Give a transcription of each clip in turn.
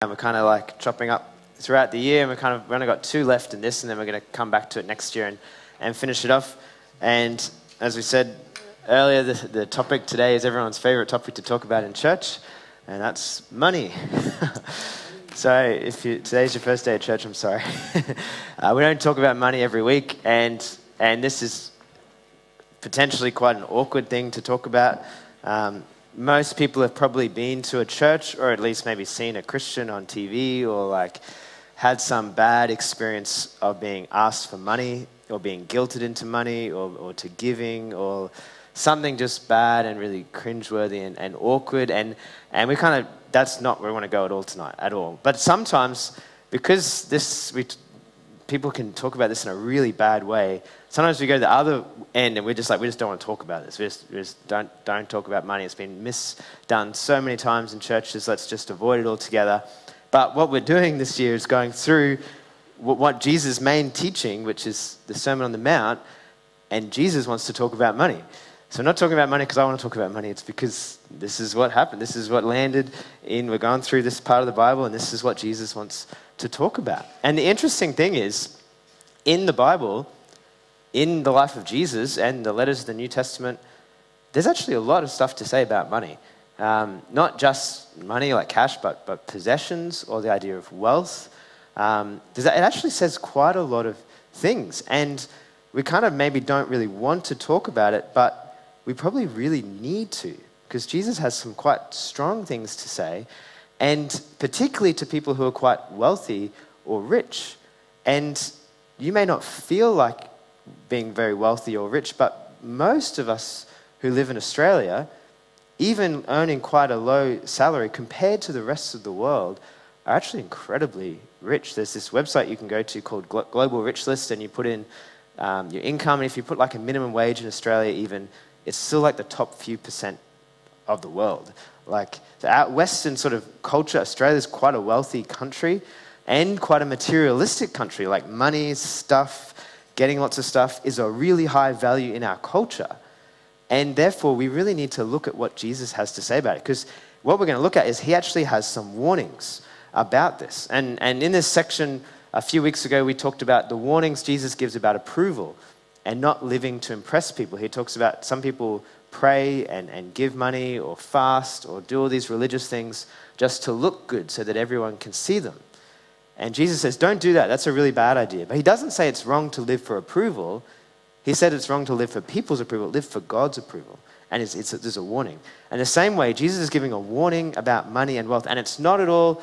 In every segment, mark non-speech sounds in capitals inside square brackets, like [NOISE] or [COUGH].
And we're kind of like chopping up throughout the year, and we kind of we only got two left in this, and then we're going to come back to it next year and, and finish it off. And as we said earlier, the, the topic today is everyone's favorite topic to talk about in church, and that's money. [LAUGHS] so if you, today's your first day at church, I'm sorry. [LAUGHS] uh, we don't talk about money every week, and and this is potentially quite an awkward thing to talk about. Um, most people have probably been to a church or at least maybe seen a Christian on TV or like had some bad experience of being asked for money or being guilted into money or, or to giving or something just bad and really cringeworthy and, and awkward. And, and we kind of, that's not where we want to go at all tonight, at all. But sometimes, because this, we, people can talk about this in a really bad way, sometimes we go to the other end and we're just like, we just don't want to talk about this. We just, we just don't, don't talk about money. It's been misdone so many times in churches. Let's just avoid it altogether. But what we're doing this year is going through what Jesus' main teaching, which is the Sermon on the Mount, and Jesus wants to talk about money. So, I'm not talking about money because I want to talk about money. It's because this is what happened. This is what landed in. We're going through this part of the Bible, and this is what Jesus wants to talk about. And the interesting thing is, in the Bible, in the life of Jesus and the letters of the New Testament, there's actually a lot of stuff to say about money. Um, not just money like cash, but, but possessions or the idea of wealth. Um, it actually says quite a lot of things. And we kind of maybe don't really want to talk about it, but we probably really need to, because Jesus has some quite strong things to say, and particularly to people who are quite wealthy or rich. And you may not feel like being very wealthy or rich, but most of us who live in Australia, even earning quite a low salary compared to the rest of the world, are actually incredibly rich. There's this website you can go to called Global Rich List, and you put in um, your income, and if you put like a minimum wage in Australia, even, it's still like the top few percent of the world. Like the Western sort of culture, Australia is quite a wealthy country and quite a materialistic country. Like money, stuff, getting lots of stuff is a really high value in our culture. And therefore, we really need to look at what Jesus has to say about it. Because what we're going to look at is he actually has some warnings about this. And, and in this section, a few weeks ago, we talked about the warnings Jesus gives about approval and not living to impress people. He talks about some people pray and, and give money or fast or do all these religious things just to look good so that everyone can see them. And Jesus says, don't do that. That's a really bad idea. But he doesn't say it's wrong to live for approval. He said it's wrong to live for people's approval, live for God's approval. And it's, it's there's a warning. And the same way, Jesus is giving a warning about money and wealth. And it's not at all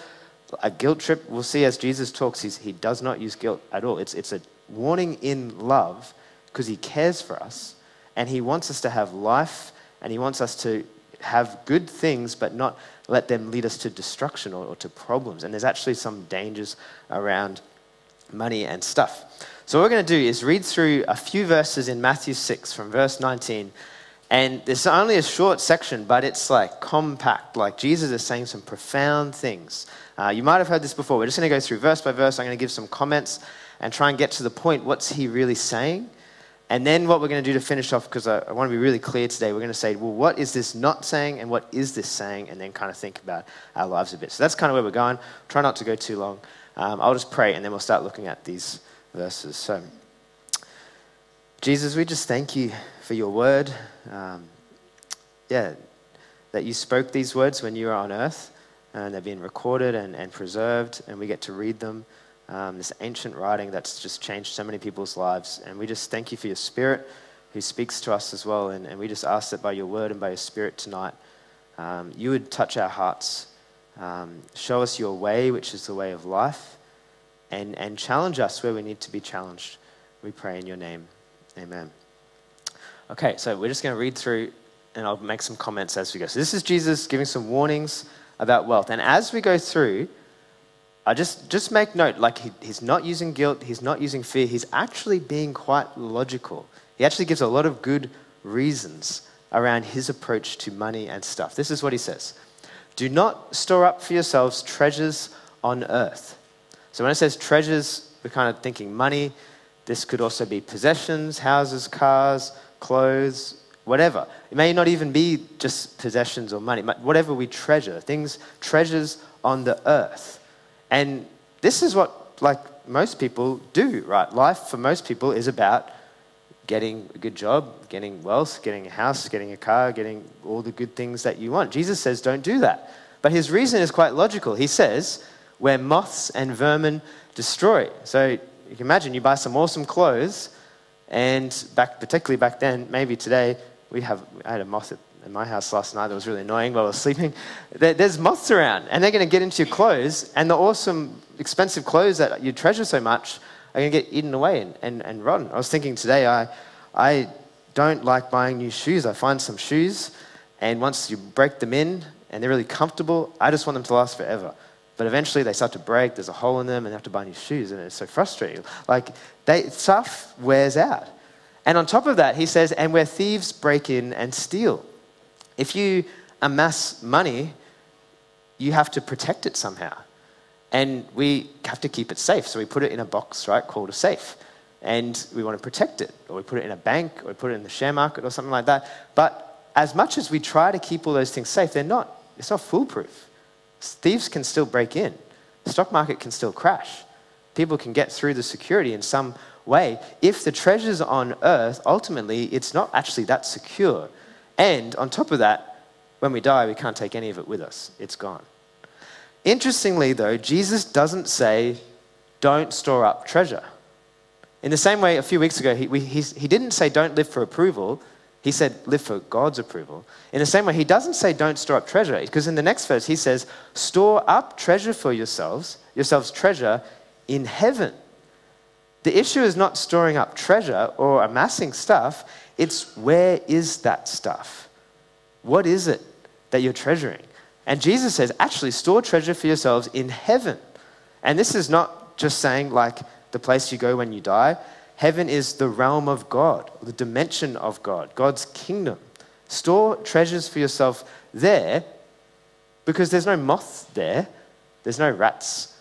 a guilt trip. We'll see as Jesus talks, he does not use guilt at all. It's, it's a warning in love because he cares for us. And he wants us to have life and he wants us to have good things, but not let them lead us to destruction or, or to problems. And there's actually some dangers around money and stuff. So, what we're going to do is read through a few verses in Matthew 6 from verse 19. And it's only a short section, but it's like compact. Like Jesus is saying some profound things. Uh, you might have heard this before. We're just going to go through verse by verse. I'm going to give some comments and try and get to the point. What's he really saying? And then what we're going to do to finish off, because I, I, want to be really clear today, we're going to say, well, what is this not saying and what is this saying? And then kind of think about our lives a bit. So that's kind of where we're going. Try not to go too long. Um, I'll just pray and then we'll start looking at these verses. So, Jesus, we just thank you for your word. Um, yeah, that you spoke these words when you were on earth and they've been recorded and, and preserved and we get to read them um, this ancient writing that's just changed so many people's lives. And we just thank you for your spirit who speaks to us as well. And, and we just ask that by your word and by your spirit tonight, um, you would touch our hearts, um, show us your way, which is the way of life, and, and challenge us where we need to be challenged. We pray in your name. Amen. Okay, so we're just going to read through and I'll make some comments as we go. So, this is Jesus giving some warnings about wealth. And as we go through, I just, just make note, like he, he's not using guilt, he's not using fear, he's actually being quite logical. He actually gives a lot of good reasons around his approach to money and stuff. This is what he says Do not store up for yourselves treasures on earth. So when it says treasures, we're kind of thinking money. This could also be possessions, houses, cars, clothes, whatever. It may not even be just possessions or money, whatever we treasure, things, treasures on the earth. And this is what, like, most people do, right? Life for most people is about getting a good job, getting wealth, getting a house, getting a car, getting all the good things that you want. Jesus says, don't do that. But his reason is quite logical. He says, where moths and vermin destroy. So you can imagine you buy some awesome clothes, and back, particularly back then, maybe today, we have, I had a moth at, in my house last night that was really annoying while I was sleeping. There's moths around, and they're going to get into your clothes, and the awesome, expensive clothes that you treasure so much are going to get eaten away and, and, and rotten. I was thinking today, I, I don't like buying new shoes. I find some shoes, and once you break them in and they're really comfortable, I just want them to last forever. But eventually they start to break, there's a hole in them, and they have to buy new shoes, and it's so frustrating. Like, they, stuff wears out. And on top of that, he says, and where thieves break in and steal. If you amass money, you have to protect it somehow. And we have to keep it safe. So we put it in a box, right, called a safe. And we want to protect it. Or we put it in a bank, or we put it in the share market, or something like that. But as much as we try to keep all those things safe, they're not, it's not foolproof. Thieves can still break in. The stock market can still crash. People can get through the security in some way. If the treasures on earth, ultimately, it's not actually that secure. And on top of that, when we die, we can't take any of it with us. It's gone. Interestingly, though, Jesus doesn't say, don't store up treasure. In the same way, a few weeks ago, he, we, he didn't say, don't live for approval. He said, live for God's approval. In the same way, he doesn't say, don't store up treasure, because in the next verse, he says, store up treasure for yourselves, yourselves treasure in heaven. The issue is not storing up treasure or amassing stuff, it's where is that stuff? What is it that you're treasuring? And Jesus says, actually, store treasure for yourselves in heaven. And this is not just saying like the place you go when you die. Heaven is the realm of God, the dimension of God, God's kingdom. Store treasures for yourself there because there's no moth there, there's no rats,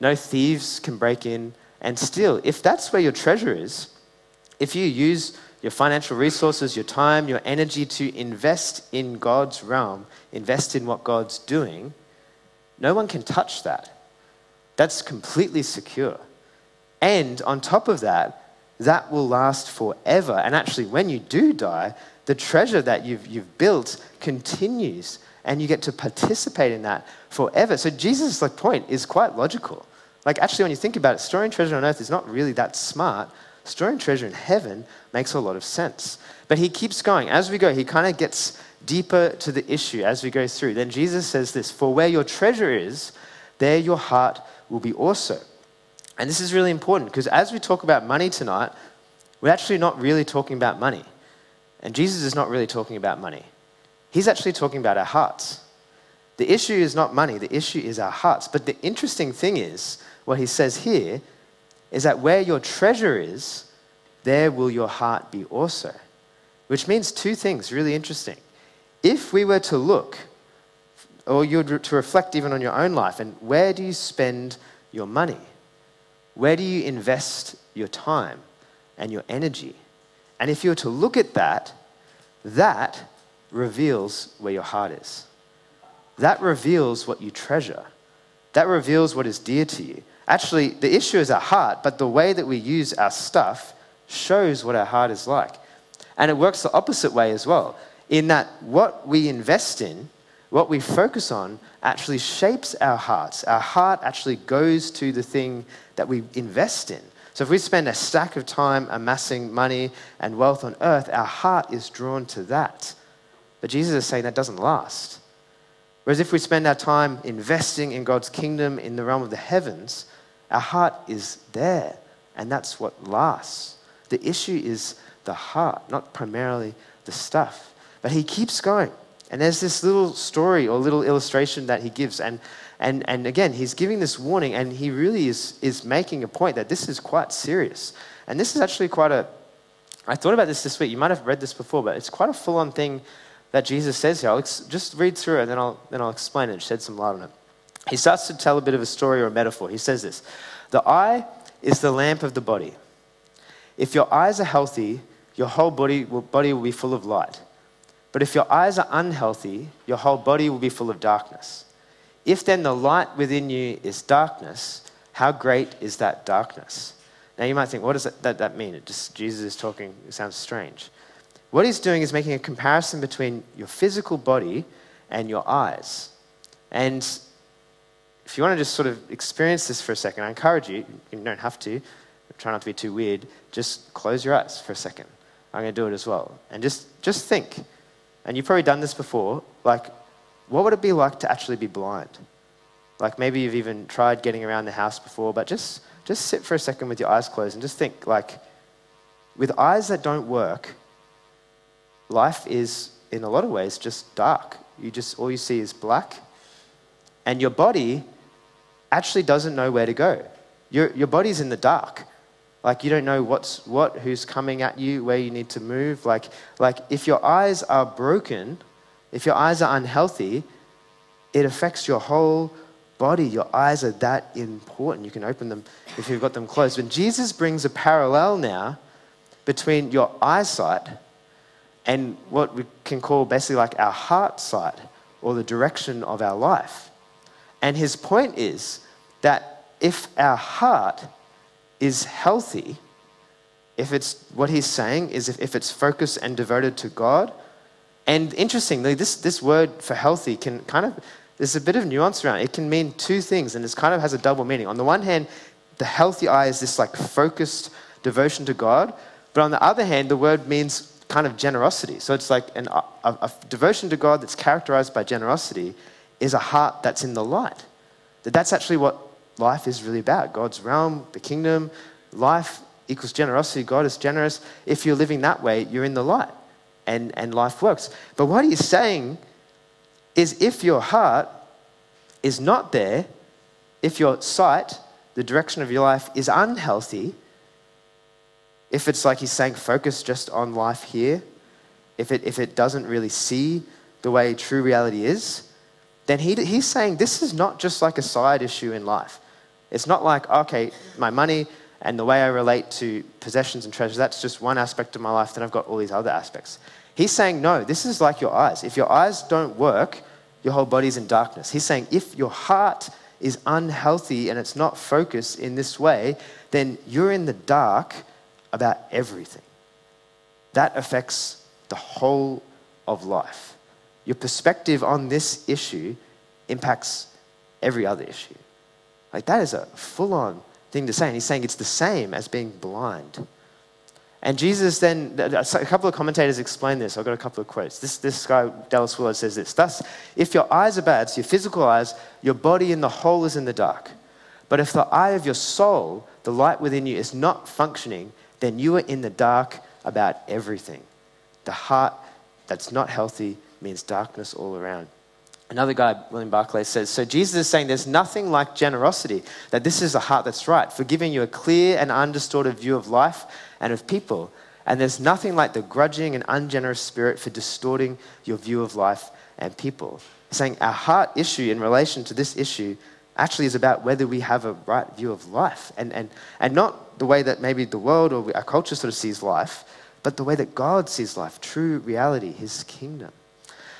no thieves can break in and steal. If that's where your treasure is, if you use your financial resources, your time, your energy to invest in God's realm, invest in what God's doing, no one can touch that. That's completely secure. And on top of that, that will last forever. And actually, when you do die, the treasure that you've, you've built continues and you get to participate in that forever. So Jesus' point is quite logical. Like, actually, when you think about it, storing treasure on earth is not really that smart. Storing treasure in heaven makes a lot of sense. But he keeps going. As we go, he kind of gets deeper to the issue as we go through. Then Jesus says this For where your treasure is, there your heart will be also. And this is really important because as we talk about money tonight, we're actually not really talking about money. And Jesus is not really talking about money. He's actually talking about our hearts. The issue is not money, the issue is our hearts. But the interesting thing is, what he says here is that where your treasure is, there will your heart be also. Which means two things really interesting. If we were to look, or you to reflect even on your own life, and where do you spend your money? Where do you invest your time and your energy? And if you were to look at that, that reveals where your heart is. That reveals what you treasure. That reveals what is dear to you. Actually, the issue is our heart, but the way that we use our stuff shows what our heart is like. And it works the opposite way as well, in that what we invest in, what we focus on, actually shapes our hearts. Our heart actually goes to the thing that we invest in. So if we spend a stack of time amassing money and wealth on earth, our heart is drawn to that. But Jesus is saying that doesn't last. Whereas if we spend our time investing in God's kingdom in the realm of the heavens, our heart is there, and that's what lasts. The issue is the heart, not primarily the stuff. But he keeps going. And there's this little story or little illustration that he gives. And, and, and again, he's giving this warning, and he really is, is making a point that this is quite serious. And this is actually quite a, I thought about this this week. You might have read this before, but it's quite a full on thing that Jesus says here. I'll ex- just read through it, and then I'll, then I'll explain it, shed some light on it. He starts to tell a bit of a story or a metaphor. He says this The eye is the lamp of the body. If your eyes are healthy, your whole body will, body will be full of light. But if your eyes are unhealthy, your whole body will be full of darkness. If then the light within you is darkness, how great is that darkness? Now you might think, what does that, that, that mean? It just Jesus is talking, it sounds strange. What he's doing is making a comparison between your physical body and your eyes. And if you want to just sort of experience this for a second, I encourage you, you don't have to, try not to be too weird, just close your eyes for a second. I'm going to do it as well. And just, just think, and you've probably done this before, like, what would it be like to actually be blind? Like maybe you've even tried getting around the house before, but just, just sit for a second with your eyes closed and just think, like, with eyes that don't work, life is, in a lot of ways, just dark. You just, all you see is black. And your body actually doesn't know where to go. Your, your body's in the dark. Like you don't know what's what, who's coming at you, where you need to move. Like, like if your eyes are broken, if your eyes are unhealthy, it affects your whole body. Your eyes are that important. You can open them if you've got them closed. But Jesus brings a parallel now between your eyesight and what we can call basically like our heart sight or the direction of our life. And his point is that if our heart is healthy, if it's what he's saying is if, if it's focused and devoted to God, and interestingly, this, this word for healthy can kind of, there's a bit of nuance around it. It can mean two things, and it kind of has a double meaning. On the one hand, the healthy eye is this like focused devotion to God, but on the other hand, the word means kind of generosity. So it's like an, a, a devotion to God that's characterized by generosity is a heart that's in the light. That that's actually what life is really about. God's realm, the kingdom, life equals generosity. God is generous. If you're living that way, you're in the light and, and life works. But what he's saying is if your heart is not there, if your sight, the direction of your life, is unhealthy, if it's like he's saying, focus just on life here, if it, if it doesn't really see the way true reality is, then he, he's saying this is not just like a side issue in life. It's not like, okay, my money and the way I relate to possessions and treasures, that's just one aspect of my life, then I've got all these other aspects. He's saying, no, this is like your eyes. If your eyes don't work, your whole body's in darkness. He's saying, if your heart is unhealthy and it's not focused in this way, then you're in the dark about everything. That affects the whole of life. Your perspective on this issue impacts every other issue. Like, that is a full on thing to say. And he's saying it's the same as being blind. And Jesus then, a couple of commentators explain this. I've got a couple of quotes. This, this guy, Dallas Willard, says this Thus, if your eyes are bad, so your physical eyes, your body in the whole is in the dark. But if the eye of your soul, the light within you, is not functioning, then you are in the dark about everything. The heart that's not healthy means darkness all around. Another guy, William Barclay, says So Jesus is saying there's nothing like generosity, that this is a heart that's right, for giving you a clear and undistorted view of life and of people. And there's nothing like the grudging and ungenerous spirit for distorting your view of life and people. Saying our heart issue in relation to this issue actually is about whether we have a right view of life and, and, and not the way that maybe the world or our culture sort of sees life, but the way that God sees life, true reality, his kingdom.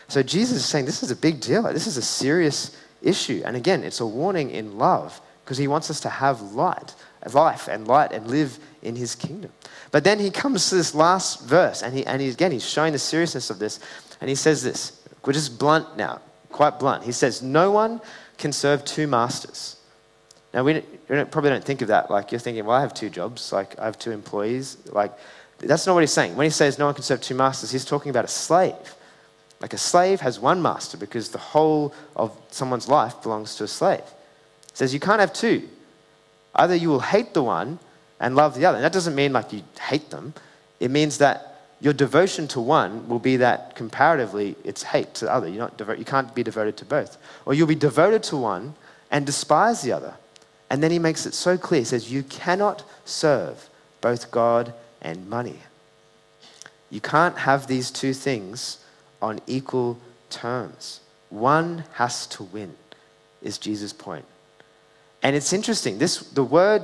So Jesus is saying this is a big deal. This is a serious issue. And again, it's a warning in love because he wants us to have light, life and light and live in his kingdom. But then he comes to this last verse and, he, and he, again, he's showing the seriousness of this. And he says this, which is blunt now, quite blunt. He says, No one can serve two masters. Now, we, we probably don't think of that. Like, you're thinking, well, I have two jobs. Like, I have two employees. Like, that's not what he's saying. When he says no one can serve two masters, he's talking about a slave. Like a slave has one master because the whole of someone's life belongs to a slave. It says you can't have two. Either you will hate the one and love the other. And that doesn't mean like you hate them. It means that your devotion to one will be that comparatively it's hate to the other. You're not devo- you can't be devoted to both. Or you'll be devoted to one and despise the other. And then he makes it so clear. He says, You cannot serve both God and money. You can't have these two things on equal terms. One has to win, is Jesus' point. And it's interesting. This, the word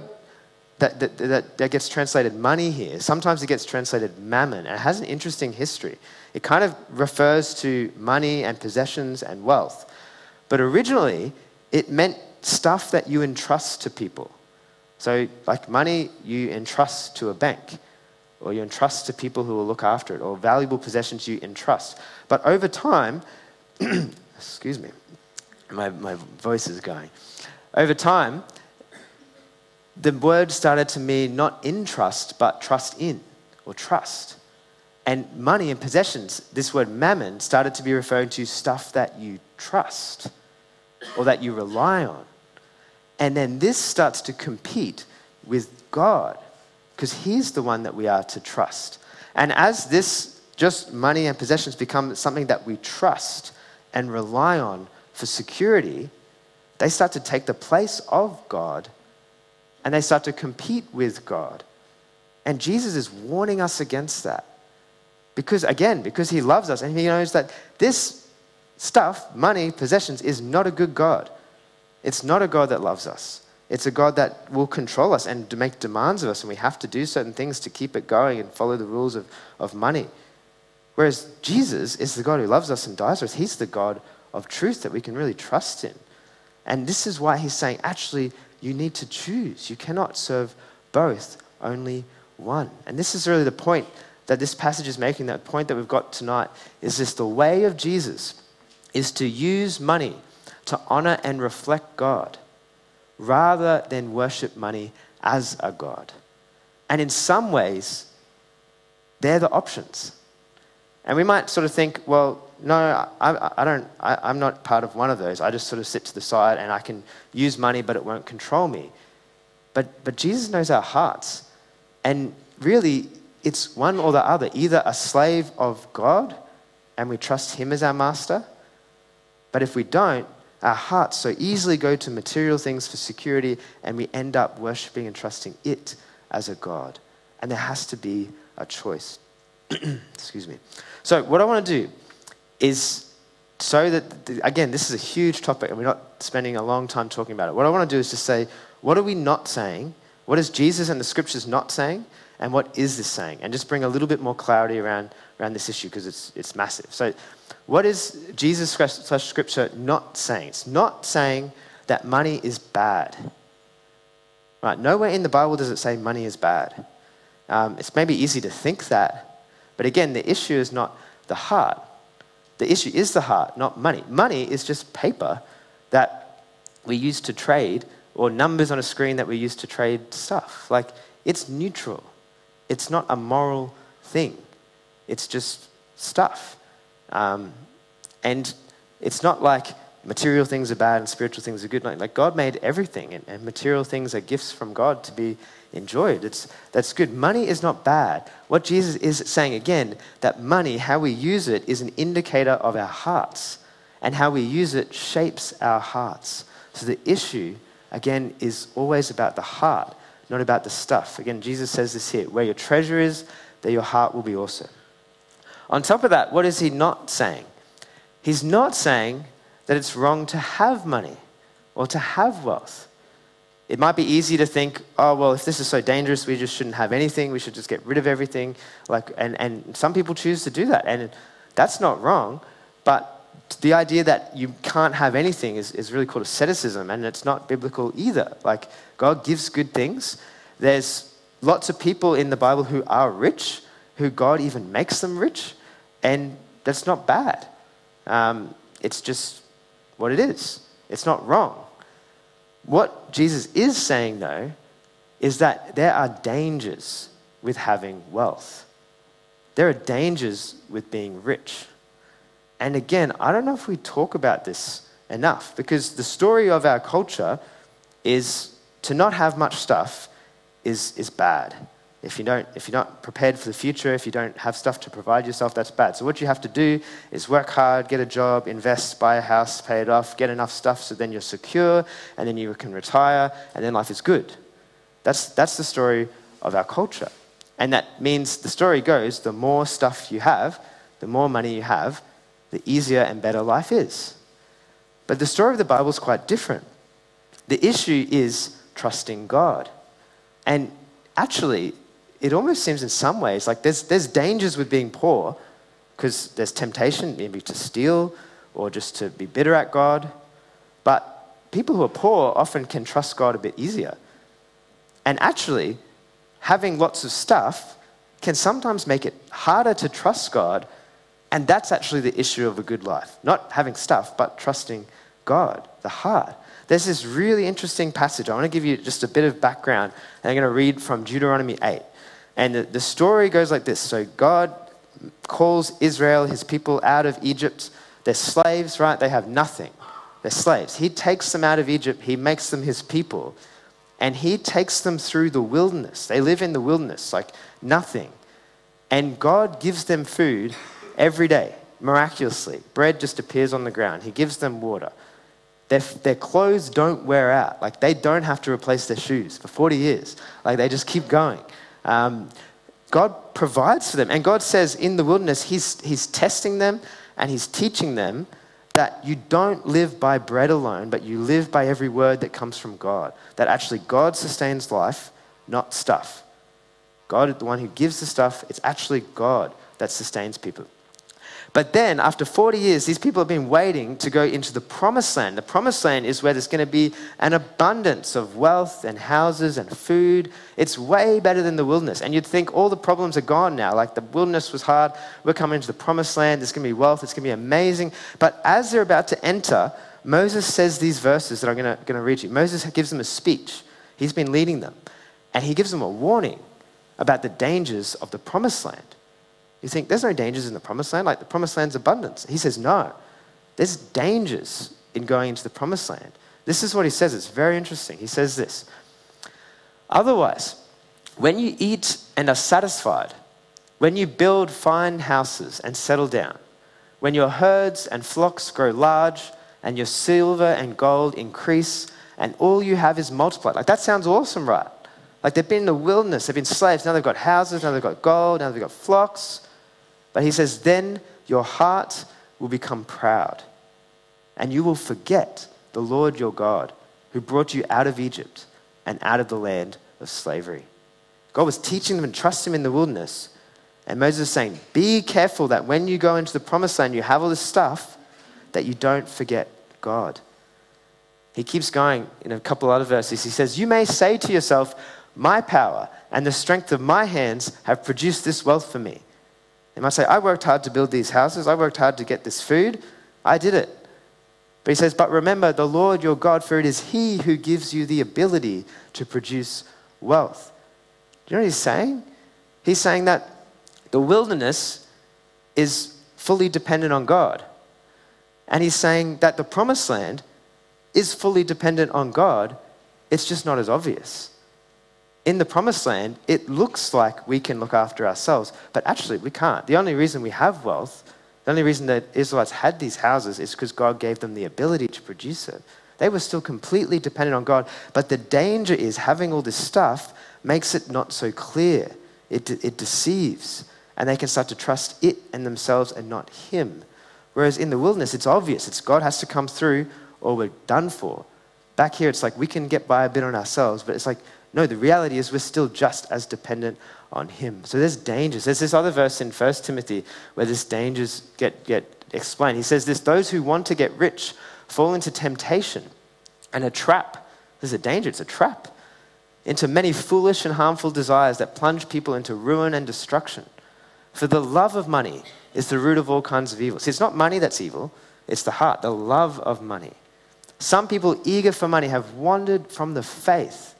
that, that, that, that gets translated money here, sometimes it gets translated mammon, and it has an interesting history. It kind of refers to money and possessions and wealth. But originally, it meant stuff that you entrust to people. So, like money, you entrust to a bank, or you entrust to people who will look after it, or valuable possessions you entrust. But over time, [CLEARS THROAT] excuse me, my, my voice is going. Over time, the word started to mean not in trust, but trust in, or trust. And money and possessions, this word mammon, started to be referring to stuff that you trust or that you rely on. And then this starts to compete with God because He's the one that we are to trust. And as this just money and possessions become something that we trust and rely on for security, they start to take the place of God and they start to compete with God. And Jesus is warning us against that. Because, again, because he loves us and he knows that this stuff, money, possessions, is not a good God. It's not a God that loves us. It's a God that will control us and make demands of us, and we have to do certain things to keep it going and follow the rules of, of money. Whereas Jesus is the God who loves us and dies for us. He's the God of truth that we can really trust in. And this is why he's saying, actually, you need to choose. You cannot serve both, only one. And this is really the point that this passage is making, that point that we've got tonight, is this the way of Jesus is to use money to honor and reflect God rather than worship money as a God. And in some ways, they're the options. And we might sort of think, well, no, I, I don't, I, am not part of one of those. I just sort of sit to the side and I can use money, but it won't control me. But, but Jesus knows our hearts. And really, it's one or the other either a slave of God and we trust Him as our master. But if we don't, our hearts so easily go to material things for security and we end up worshiping and trusting it as a God. And there has to be a choice. [CLEARS THROAT] Excuse me. So, what I want to do is so that, again, this is a huge topic and we're not spending a long time talking about it. What I want to do is just say, what are we not saying? What is Jesus and the scriptures not saying? And what is this saying? And just bring a little bit more clarity around, around this issue because it's, it's massive. So, what is Jesus scripture not saying? It's not saying that money is bad. Right? Nowhere in the Bible does it say money is bad. Um, it's maybe easy to think that, but again, the issue is not the heart. The issue is the heart, not money. Money is just paper that we use to trade, or numbers on a screen that we use to trade stuff. Like, it's neutral. It's not a moral thing. It's just stuff. Um, and it's not like material things are bad and spiritual things are good. Like, God made everything, and, and material things are gifts from God to be enjoyed. It's, that's good. Money is not bad. What Jesus is saying again, that money, how we use it, is an indicator of our hearts. And how we use it shapes our hearts. So the issue, again, is always about the heart, not about the stuff. Again, Jesus says this here where your treasure is, there your heart will be also. On top of that, what is he not saying? He's not saying that it's wrong to have money or to have wealth. It might be easy to think, oh, well, if this is so dangerous, we just shouldn't have anything. We should just get rid of everything. Like, and, and some people choose to do that. And that's not wrong. But the idea that you can't have anything is, is really called asceticism. And it's not biblical either. Like, God gives good things. There's lots of people in the Bible who are rich, who God even makes them rich. And that's not bad. Um, it's just what it is. It's not wrong. What Jesus is saying, though, is that there are dangers with having wealth. There are dangers with being rich. And again, I don't know if we talk about this enough because the story of our culture is to not have much stuff is, is bad. If, you don't, if you're not prepared for the future, if you don't have stuff to provide yourself, that's bad. So, what you have to do is work hard, get a job, invest, buy a house, pay it off, get enough stuff so then you're secure, and then you can retire, and then life is good. That's, that's the story of our culture. And that means the story goes the more stuff you have, the more money you have, the easier and better life is. But the story of the Bible is quite different. The issue is trusting God. And actually, it almost seems in some ways like there's, there's dangers with being poor because there's temptation maybe to steal or just to be bitter at God. But people who are poor often can trust God a bit easier. And actually, having lots of stuff can sometimes make it harder to trust God. And that's actually the issue of a good life. Not having stuff, but trusting God, the heart. There's this really interesting passage. I want to give you just a bit of background. And I'm going to read from Deuteronomy 8. And the, the story goes like this So God calls Israel, his people, out of Egypt. They're slaves, right? They have nothing. They're slaves. He takes them out of Egypt, he makes them his people, and he takes them through the wilderness. They live in the wilderness, like nothing. And God gives them food every day, miraculously. Bread just appears on the ground, He gives them water. Their, their clothes don't wear out. Like they don't have to replace their shoes for 40 years. Like they just keep going. Um, God provides for them. And God says in the wilderness, he's, he's testing them and He's teaching them that you don't live by bread alone, but you live by every word that comes from God. That actually God sustains life, not stuff. God is the one who gives the stuff. It's actually God that sustains people. But then, after 40 years, these people have been waiting to go into the promised land. The promised land is where there's going to be an abundance of wealth and houses and food. It's way better than the wilderness. And you'd think all the problems are gone now. Like the wilderness was hard. We're coming into the promised land. There's going to be wealth. It's going to be amazing. But as they're about to enter, Moses says these verses that I'm going to, going to read you. Moses gives them a speech. He's been leading them. And he gives them a warning about the dangers of the promised land. You think there's no dangers in the promised land? Like the promised land's abundance. He says, no, there's dangers in going into the promised land. This is what he says. It's very interesting. He says this Otherwise, when you eat and are satisfied, when you build fine houses and settle down, when your herds and flocks grow large, and your silver and gold increase, and all you have is multiplied. Like that sounds awesome, right? Like they've been in the wilderness, they've been slaves, now they've got houses, now they've got gold, now they've got flocks. But he says, then your heart will become proud, and you will forget the Lord your God, who brought you out of Egypt and out of the land of slavery. God was teaching them and trust him in the wilderness. And Moses is saying, Be careful that when you go into the promised land, you have all this stuff, that you don't forget God. He keeps going in a couple other verses. He says, You may say to yourself, My power and the strength of my hands have produced this wealth for me. They might say, I worked hard to build these houses, I worked hard to get this food, I did it. But he says, But remember, the Lord your God, for it is He who gives you the ability to produce wealth. Do you know what he's saying? He's saying that the wilderness is fully dependent on God. And he's saying that the promised land is fully dependent on God, it's just not as obvious in the promised land, it looks like we can look after ourselves, but actually we can't. The only reason we have wealth, the only reason that Israelites had these houses is because God gave them the ability to produce it. They were still completely dependent on God, but the danger is having all this stuff makes it not so clear. It, it deceives, and they can start to trust it and themselves and not Him. Whereas in the wilderness, it's obvious. It's God has to come through or we're done for. Back here, it's like we can get by a bit on ourselves, but it's like no, the reality is we're still just as dependent on Him. So there's dangers. There's this other verse in 1 Timothy where this dangers get, get explained. He says this those who want to get rich fall into temptation and a trap. There's a danger, it's a trap. Into many foolish and harmful desires that plunge people into ruin and destruction. For the love of money is the root of all kinds of evil. See, it's not money that's evil, it's the heart, the love of money. Some people eager for money have wandered from the faith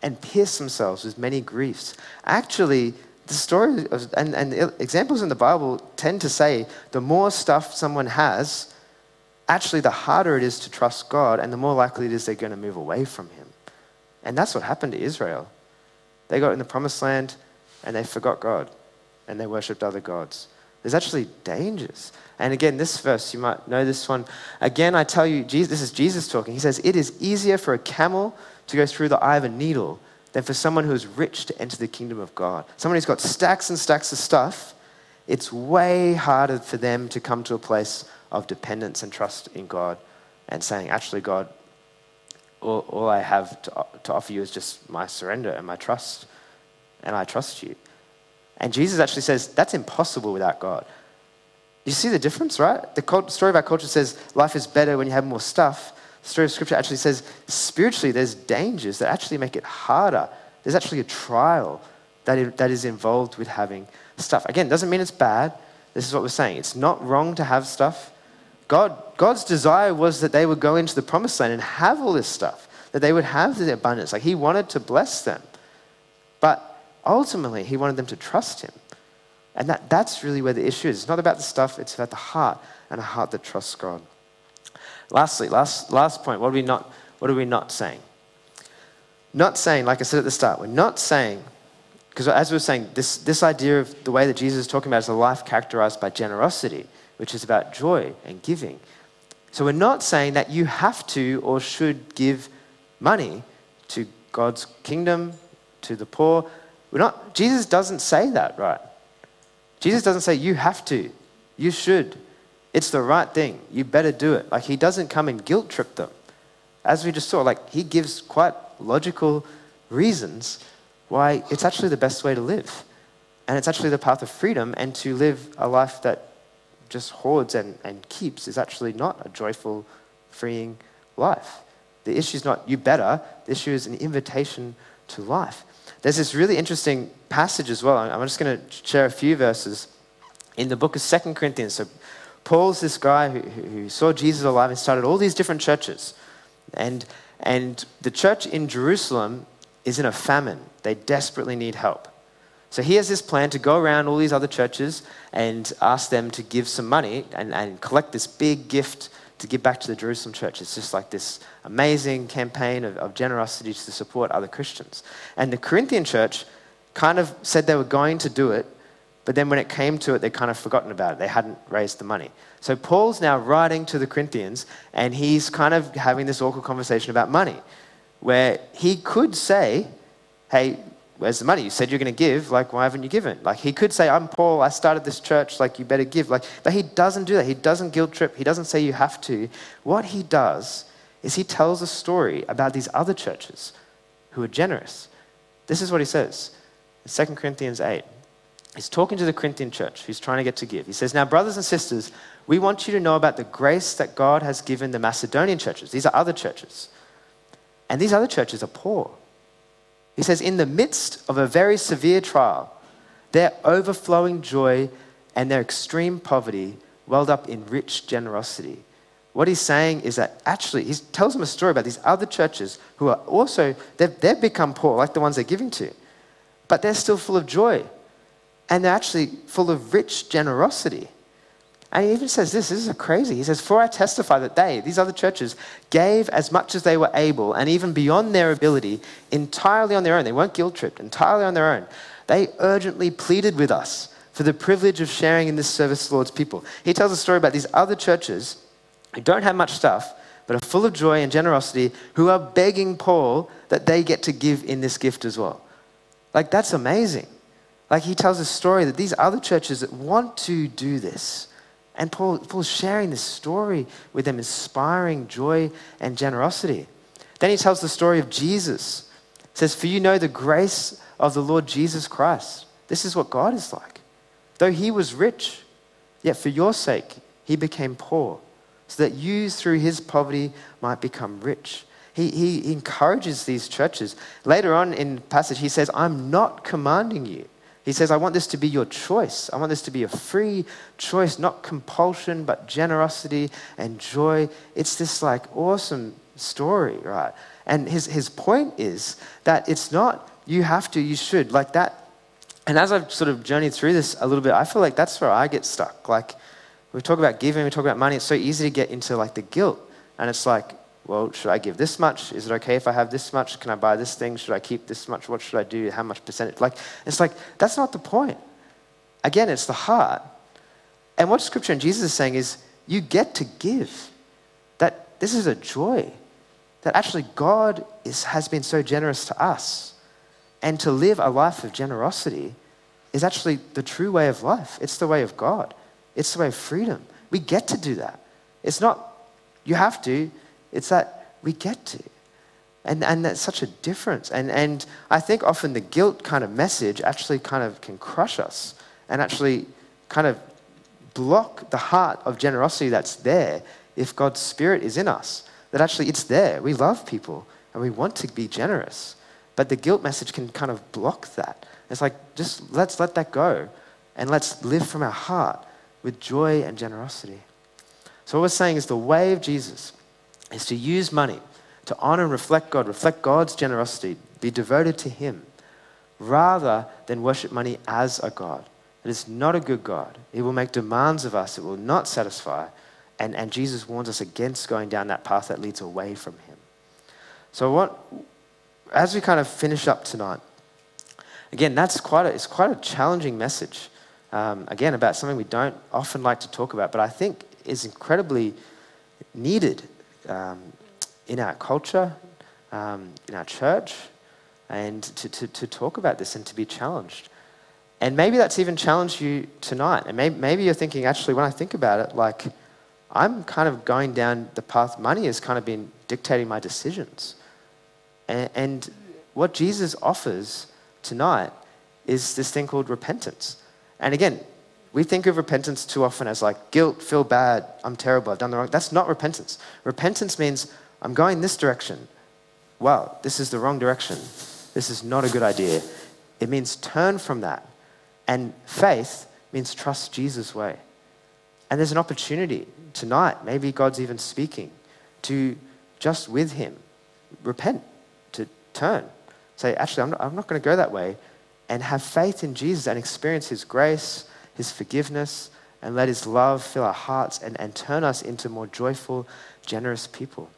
and pierce themselves with many griefs. Actually, the story of, and, and examples in the Bible tend to say the more stuff someone has, actually the harder it is to trust God and the more likely it is they're going to move away from Him. And that's what happened to Israel. They got in the promised land and they forgot God and they worshipped other gods. There's actually dangers. And again, this verse, you might know this one. Again, I tell you, Jesus, this is Jesus talking. He says, It is easier for a camel to go through the eye of a needle than for someone who is rich to enter the kingdom of God. Someone who's got stacks and stacks of stuff, it's way harder for them to come to a place of dependence and trust in God and saying, actually, God, all, all I have to, to offer you is just my surrender and my trust, and I trust you. And Jesus actually says, that's impossible without God. You see the difference, right? The story of our culture says life is better when you have more stuff. The story of Scripture actually says spiritually there's dangers that actually make it harder. There's actually a trial that, that is involved with having stuff. Again, doesn't mean it's bad. This is what we're saying. It's not wrong to have stuff. God, God's desire was that they would go into the promised land and have all this stuff, that they would have the abundance. Like He wanted to bless them. But ultimately, He wanted them to trust Him. And that, that's really where the issue is. It's not about the stuff, it's about the heart and a heart that trusts God. Lastly, last, last point, what are, we not, what are we not saying? Not saying, like I said at the start, we're not saying, because as we were saying, this, this idea of the way that Jesus is talking about is a life characterized by generosity, which is about joy and giving. So we're not saying that you have to or should give money to God's kingdom, to the poor. We're not, Jesus doesn't say that, right? Jesus doesn't say you have to, you should. It's the right thing. You better do it. Like he doesn't come and guilt trip them. As we just saw, like he gives quite logical reasons why it's actually the best way to live. And it's actually the path of freedom, and to live a life that just hoards and, and keeps is actually not a joyful, freeing life. The issue is not you better, the issue is an invitation to life. There's this really interesting passage as well. I'm just going to share a few verses in the book of Second Corinthians. So, Paul's this guy who, who saw Jesus alive and started all these different churches. And, and the church in Jerusalem is in a famine. They desperately need help. So he has this plan to go around all these other churches and ask them to give some money and, and collect this big gift to give back to the Jerusalem church. It's just like this amazing campaign of, of generosity to support other Christians. And the Corinthian church kind of said they were going to do it, but then when it came to it, they'd kind of forgotten about it. They hadn't raised the money. So Paul's now writing to the Corinthians, and he's kind of having this awkward conversation about money, where he could say, Hey, where's the money? You said you're going to give. Like, why haven't you given? Like, he could say, I'm Paul. I started this church. Like, you better give. Like, but he doesn't do that. He doesn't guilt trip. He doesn't say you have to. What he does is he tells a story about these other churches who are generous. This is what he says in 2 Corinthians 8. He's talking to the Corinthian church who's trying to get to give. He says, Now, brothers and sisters, we want you to know about the grace that God has given the Macedonian churches. These are other churches. And these other churches are poor. He says, in the midst of a very severe trial, their overflowing joy and their extreme poverty welled up in rich generosity. What he's saying is that actually, he tells them a story about these other churches who are also, they've, they've become poor, like the ones they're giving to, but they're still full of joy. And they're actually full of rich generosity. And he even says this, this is crazy. He says, For I testify that they, these other churches, gave as much as they were able and even beyond their ability, entirely on their own. They weren't guilt tripped, entirely on their own. They urgently pleaded with us for the privilege of sharing in this service to the Lord's people. He tells a story about these other churches who don't have much stuff, but are full of joy and generosity, who are begging Paul that they get to give in this gift as well. Like, that's amazing. Like, he tells a story that these other churches that want to do this, and Paul, Paul's sharing this story with them, inspiring joy and generosity. Then he tells the story of Jesus. Says, For you know the grace of the Lord Jesus Christ. This is what God is like. Though he was rich, yet for your sake he became poor, so that you through his poverty might become rich. He, he encourages these churches. Later on in the passage, he says, I'm not commanding you he says, I want this to be your choice. I want this to be a free choice, not compulsion, but generosity and joy. It's this like awesome story, right? And his, his point is that it's not you have to, you should, like that. And as I've sort of journeyed through this a little bit, I feel like that's where I get stuck. Like, we talk about giving, we talk about money, it's so easy to get into like the guilt. And it's like, well, should I give this much? Is it okay if I have this much? Can I buy this thing? Should I keep this much? What should I do? How much percentage? Like, it's like, that's not the point. Again, it's the heart. And what Scripture and Jesus is saying is, you get to give. That this is a joy. That actually God is, has been so generous to us. And to live a life of generosity is actually the true way of life. It's the way of God, it's the way of freedom. We get to do that. It's not, you have to, it's that we get to. And, and that's such a difference. And, and I think often the guilt kind of message actually kind of can crush us and actually kind of block the heart of generosity that's there if God's Spirit is in us. that actually it's there. We love people and we want to be generous. But the guilt message can kind of block that. It's like, just let's let that go and let's live from our heart with joy and generosity. So, what we're saying is the way of Jesus is to use money to honor and reflect God, reflect God's generosity, be devoted to Him, rather than worship money as a God. It is not a good God. It will make demands of us, it will not satisfy. And, and Jesus warns us against going down that path that leads away from Him. So, what, as we kind of finish up tonight, again, that's quite a, it's quite a challenging message. Um, again, about something we don't often like to talk about, but I think is incredibly needed um, in our culture, um, in our church, and to, to, to talk about this and to be challenged. And maybe that's even challenged you tonight. And maybe, maybe you're thinking, actually, when I think about it, like, I'm kind of going down the path, money has kind of been dictating my decisions. And, and what Jesus offers tonight is this thing called repentance. And again, we think of repentance too often as like guilt, feel bad, I'm terrible, I've done the wrong. That's not repentance. Repentance means I'm going this direction. Wow, this is the wrong direction. This is not a good idea. It means turn from that. And faith means trust Jesus' way. And there's an opportunity tonight, maybe God's even speaking, to just with Him repent, to turn. Say, actually, I'm not, I'm not going to go that way. And have faith in Jesus and experience His grace, His forgiveness, and let His love fill our hearts and, and turn us into more joyful, generous people.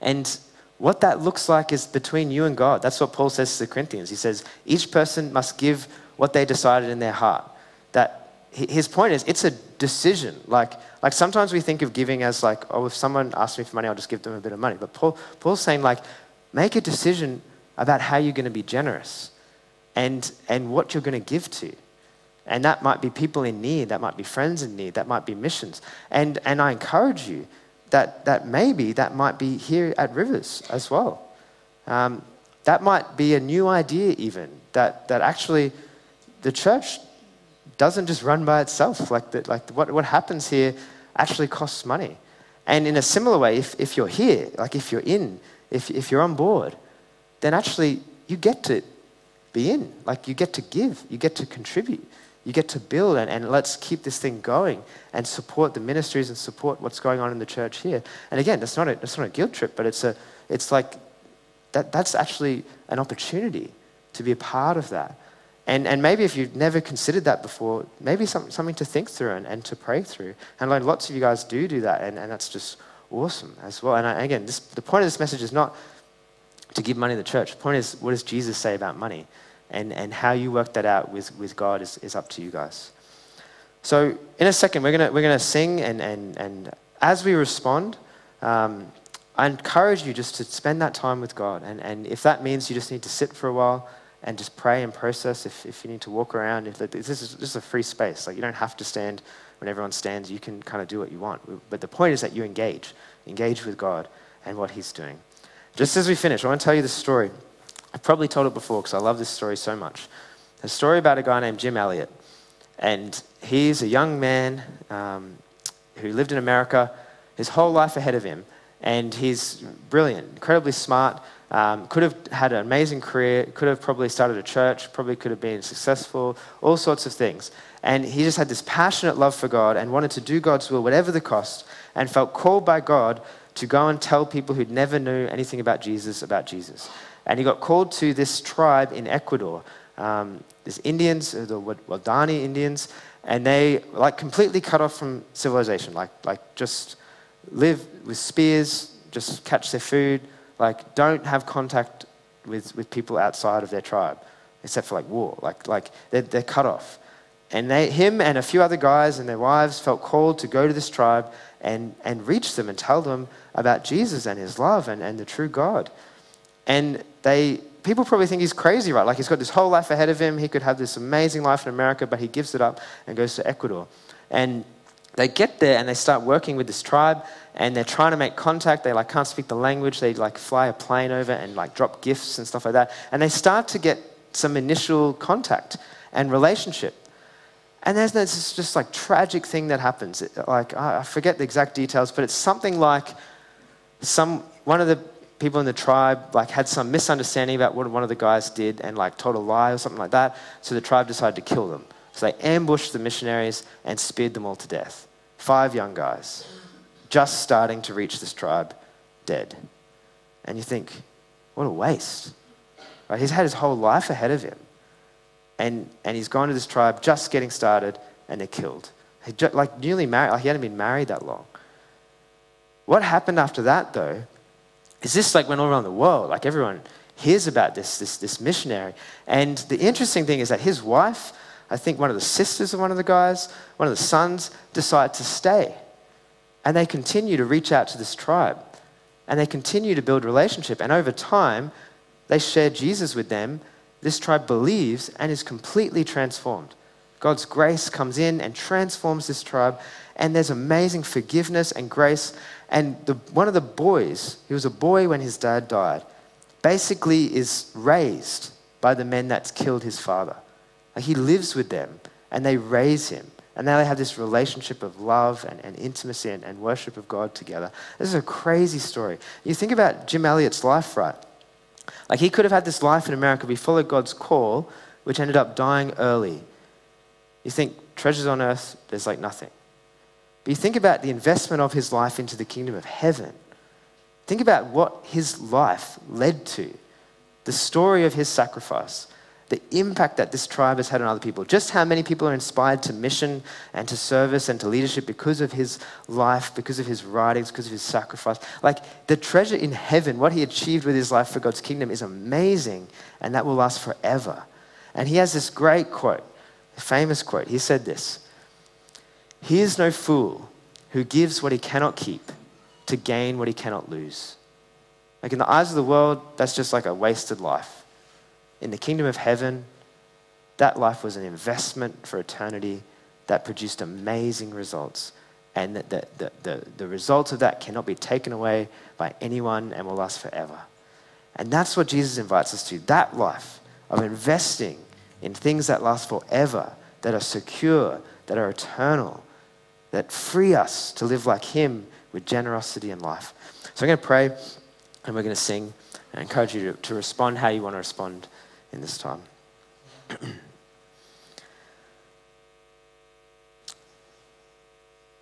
And what that looks like is between you and God. That's what Paul says to the Corinthians. He says, each person must give what they decided in their heart. That his point is, it's a decision. Like, like sometimes we think of giving as like, oh, if someone asks me for money, I'll just give them a bit of money. But Paul, Paul's saying, like, make a decision about how you're going to be generous and, and what you're going to give to. And that might be people in need, that might be friends in need, that might be missions. And, and I encourage you that, that maybe that might be here at Rivers as well. Um, that might be a new idea, even, that, that actually the church doesn't just run by itself. Like, the, like what, what happens here actually costs money. And in a similar way, if, if you're here, like if you're in, if, if you're on board, then actually you get to be in. Like you get to give, you get to contribute, you get to build, and, and let's keep this thing going and support the ministries and support what's going on in the church here. And again, that's not a, that's not a guilt trip, but it's, a, it's like that, that's actually an opportunity to be a part of that. And, and maybe if you've never considered that before, maybe some, something to think through and, and to pray through. And like lots of you guys do do that, and, and that's just awesome as well. And I, again, this, the point of this message is not to give money to the church. The point is, what does Jesus say about money? And, and how you work that out with, with God is, is up to you guys. So, in a second, we're going we're gonna sing, and, and, and as we respond, um, I encourage you just to spend that time with God. And, and if that means you just need to sit for a while, and just pray and process if, if you need to walk around. If, this, is, is a free space. Like you don't have to stand when everyone stands. You can kind of do what you want. But the point is that you engage. Engage with God and what He's doing. Just as we finish, I want to tell you this story. I've probably told it before because I love this story so much. A story about a guy named Jim Elliot. And he's a young man um, who lived in America, his whole life ahead of him. And he's brilliant, incredibly smart, um, could have had an amazing career, could have probably started a church, probably could have been successful, all sorts of things. And he just had this passionate love for God and wanted to do God's will, whatever the cost, and felt called by God to go and tell people who'd never knew anything about Jesus about Jesus. And he got called to this tribe in Ecuador. Um, there's Indians, uh, the Waodani Indians, and they like completely cut off from civilization, like, like just live with spears, just catch their food, like don't have contact with, with people outside of their tribe, except for like war. Like, like they're, they're cut off. And they, him and a few other guys and their wives felt called to go to this tribe and, and reach them and tell them about Jesus and his love and, and the true God. And they, people probably think he's crazy, right? Like he's got this whole life ahead of him. He could have this amazing life in America, but he gives it up and goes to Ecuador. And they get there and they start working with this tribe and they're trying to make contact. They like can't speak the language. They like fly a plane over and like drop gifts and stuff like that. And they start to get some initial contact and relationship. And there's this just like tragic thing that happens. It, like I forget the exact details, but it's something like some one of the people in the tribe like had some misunderstanding about what one of the guys did and like told a lie or something like that. So the tribe decided to kill them. So they ambushed the missionaries and speared them all to death. Five young guys, just starting to reach this tribe, dead. And you think, what a waste. Right? He's had his whole life ahead of him. And, and he's gone to this tribe just getting started and they're killed. He just, like newly married, like he hadn't been married that long. What happened after that, though, is this like went all around the world. Like everyone hears about this, this, this missionary. And the interesting thing is that his wife, I think one of the sisters of one of the guys, one of the sons, decide to stay. And they continue to reach out to this tribe. And they continue to build relationship. And over time, they share Jesus with them. This tribe believes and is completely transformed. God's grace comes in and transforms this tribe. And there's amazing forgiveness and grace. And the, one of the boys, he was a boy when his dad died, basically is raised by the men that killed his father. Like he lives with them and they raise him. And now they have this relationship of love and, and intimacy and, and worship of God together. This is a crazy story. You think about Jim Elliot's life, right? Like he could have had this life in America, but he followed God's call, which ended up dying early. You think treasures on earth, there's like nothing. But you think about the investment of his life into the kingdom of heaven. Think about what his life led to, the story of his sacrifice, the impact that this tribe has had on other people, just how many people are inspired to mission and to service and to leadership because of his life, because of his writings, because of his sacrifice. Like the treasure in heaven, what he achieved with his life for God's kingdom is amazing, and that will last forever. And he has this great quote, famous quote. He said this he is no fool who gives what he cannot keep to gain what he cannot lose. Like in the eyes of the world, that's just like a wasted life. In the kingdom of heaven, that life was an investment for eternity that produced amazing results. And the, the, the, the, results of that cannot be taken away by anyone and will last forever. And that's what Jesus invites us to that life of investing in things that last forever, that are secure, that are eternal, that free us to live like Him with generosity and life. So I'm going to pray and we're going to sing. I encourage you to, to respond how you want to respond in this time. [CLEARS THROAT]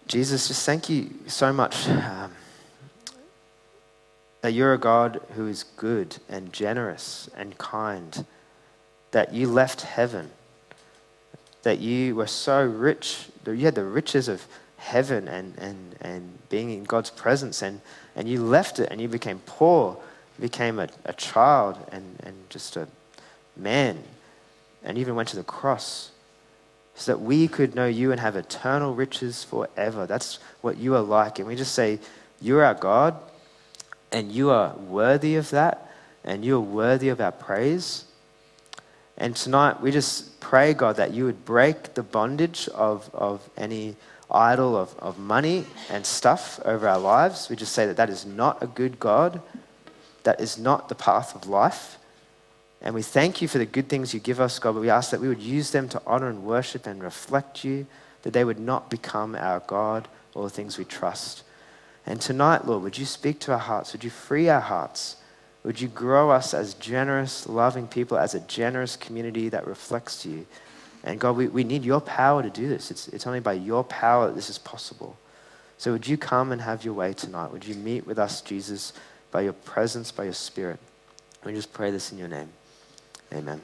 Jesus, just thank you so much um, that you're a God who is good and generous and kind, that you left heaven, that you were so rich, that you had the riches of heaven and, and, and being in God's presence, and, and you left it and you became poor, became a, a child and, and just a man, and even went to the cross so that we could know you and have eternal riches forever. That's what you are like. And we just say, You're our God, and you are worthy of that, and you are worthy of our praise. And tonight, we just pray, God, that you would break the bondage of, of any idol of, of money and stuff over our lives. We just say that that is not a good God. That is not the path of life. And we thank you for the good things you give us, God, but we ask that we would use them to honor and worship and reflect you, that they would not become our God or the things we trust. And tonight, Lord, would you speak to our hearts? Would you free our hearts? Would you grow us as generous, loving people, as a generous community that reflects you? And God, we, we need your power to do this. It's, it's only by your power that this is possible. So would you come and have your way tonight? Would you meet with us, Jesus, by your presence, by your spirit? We just pray this in your name. Amen.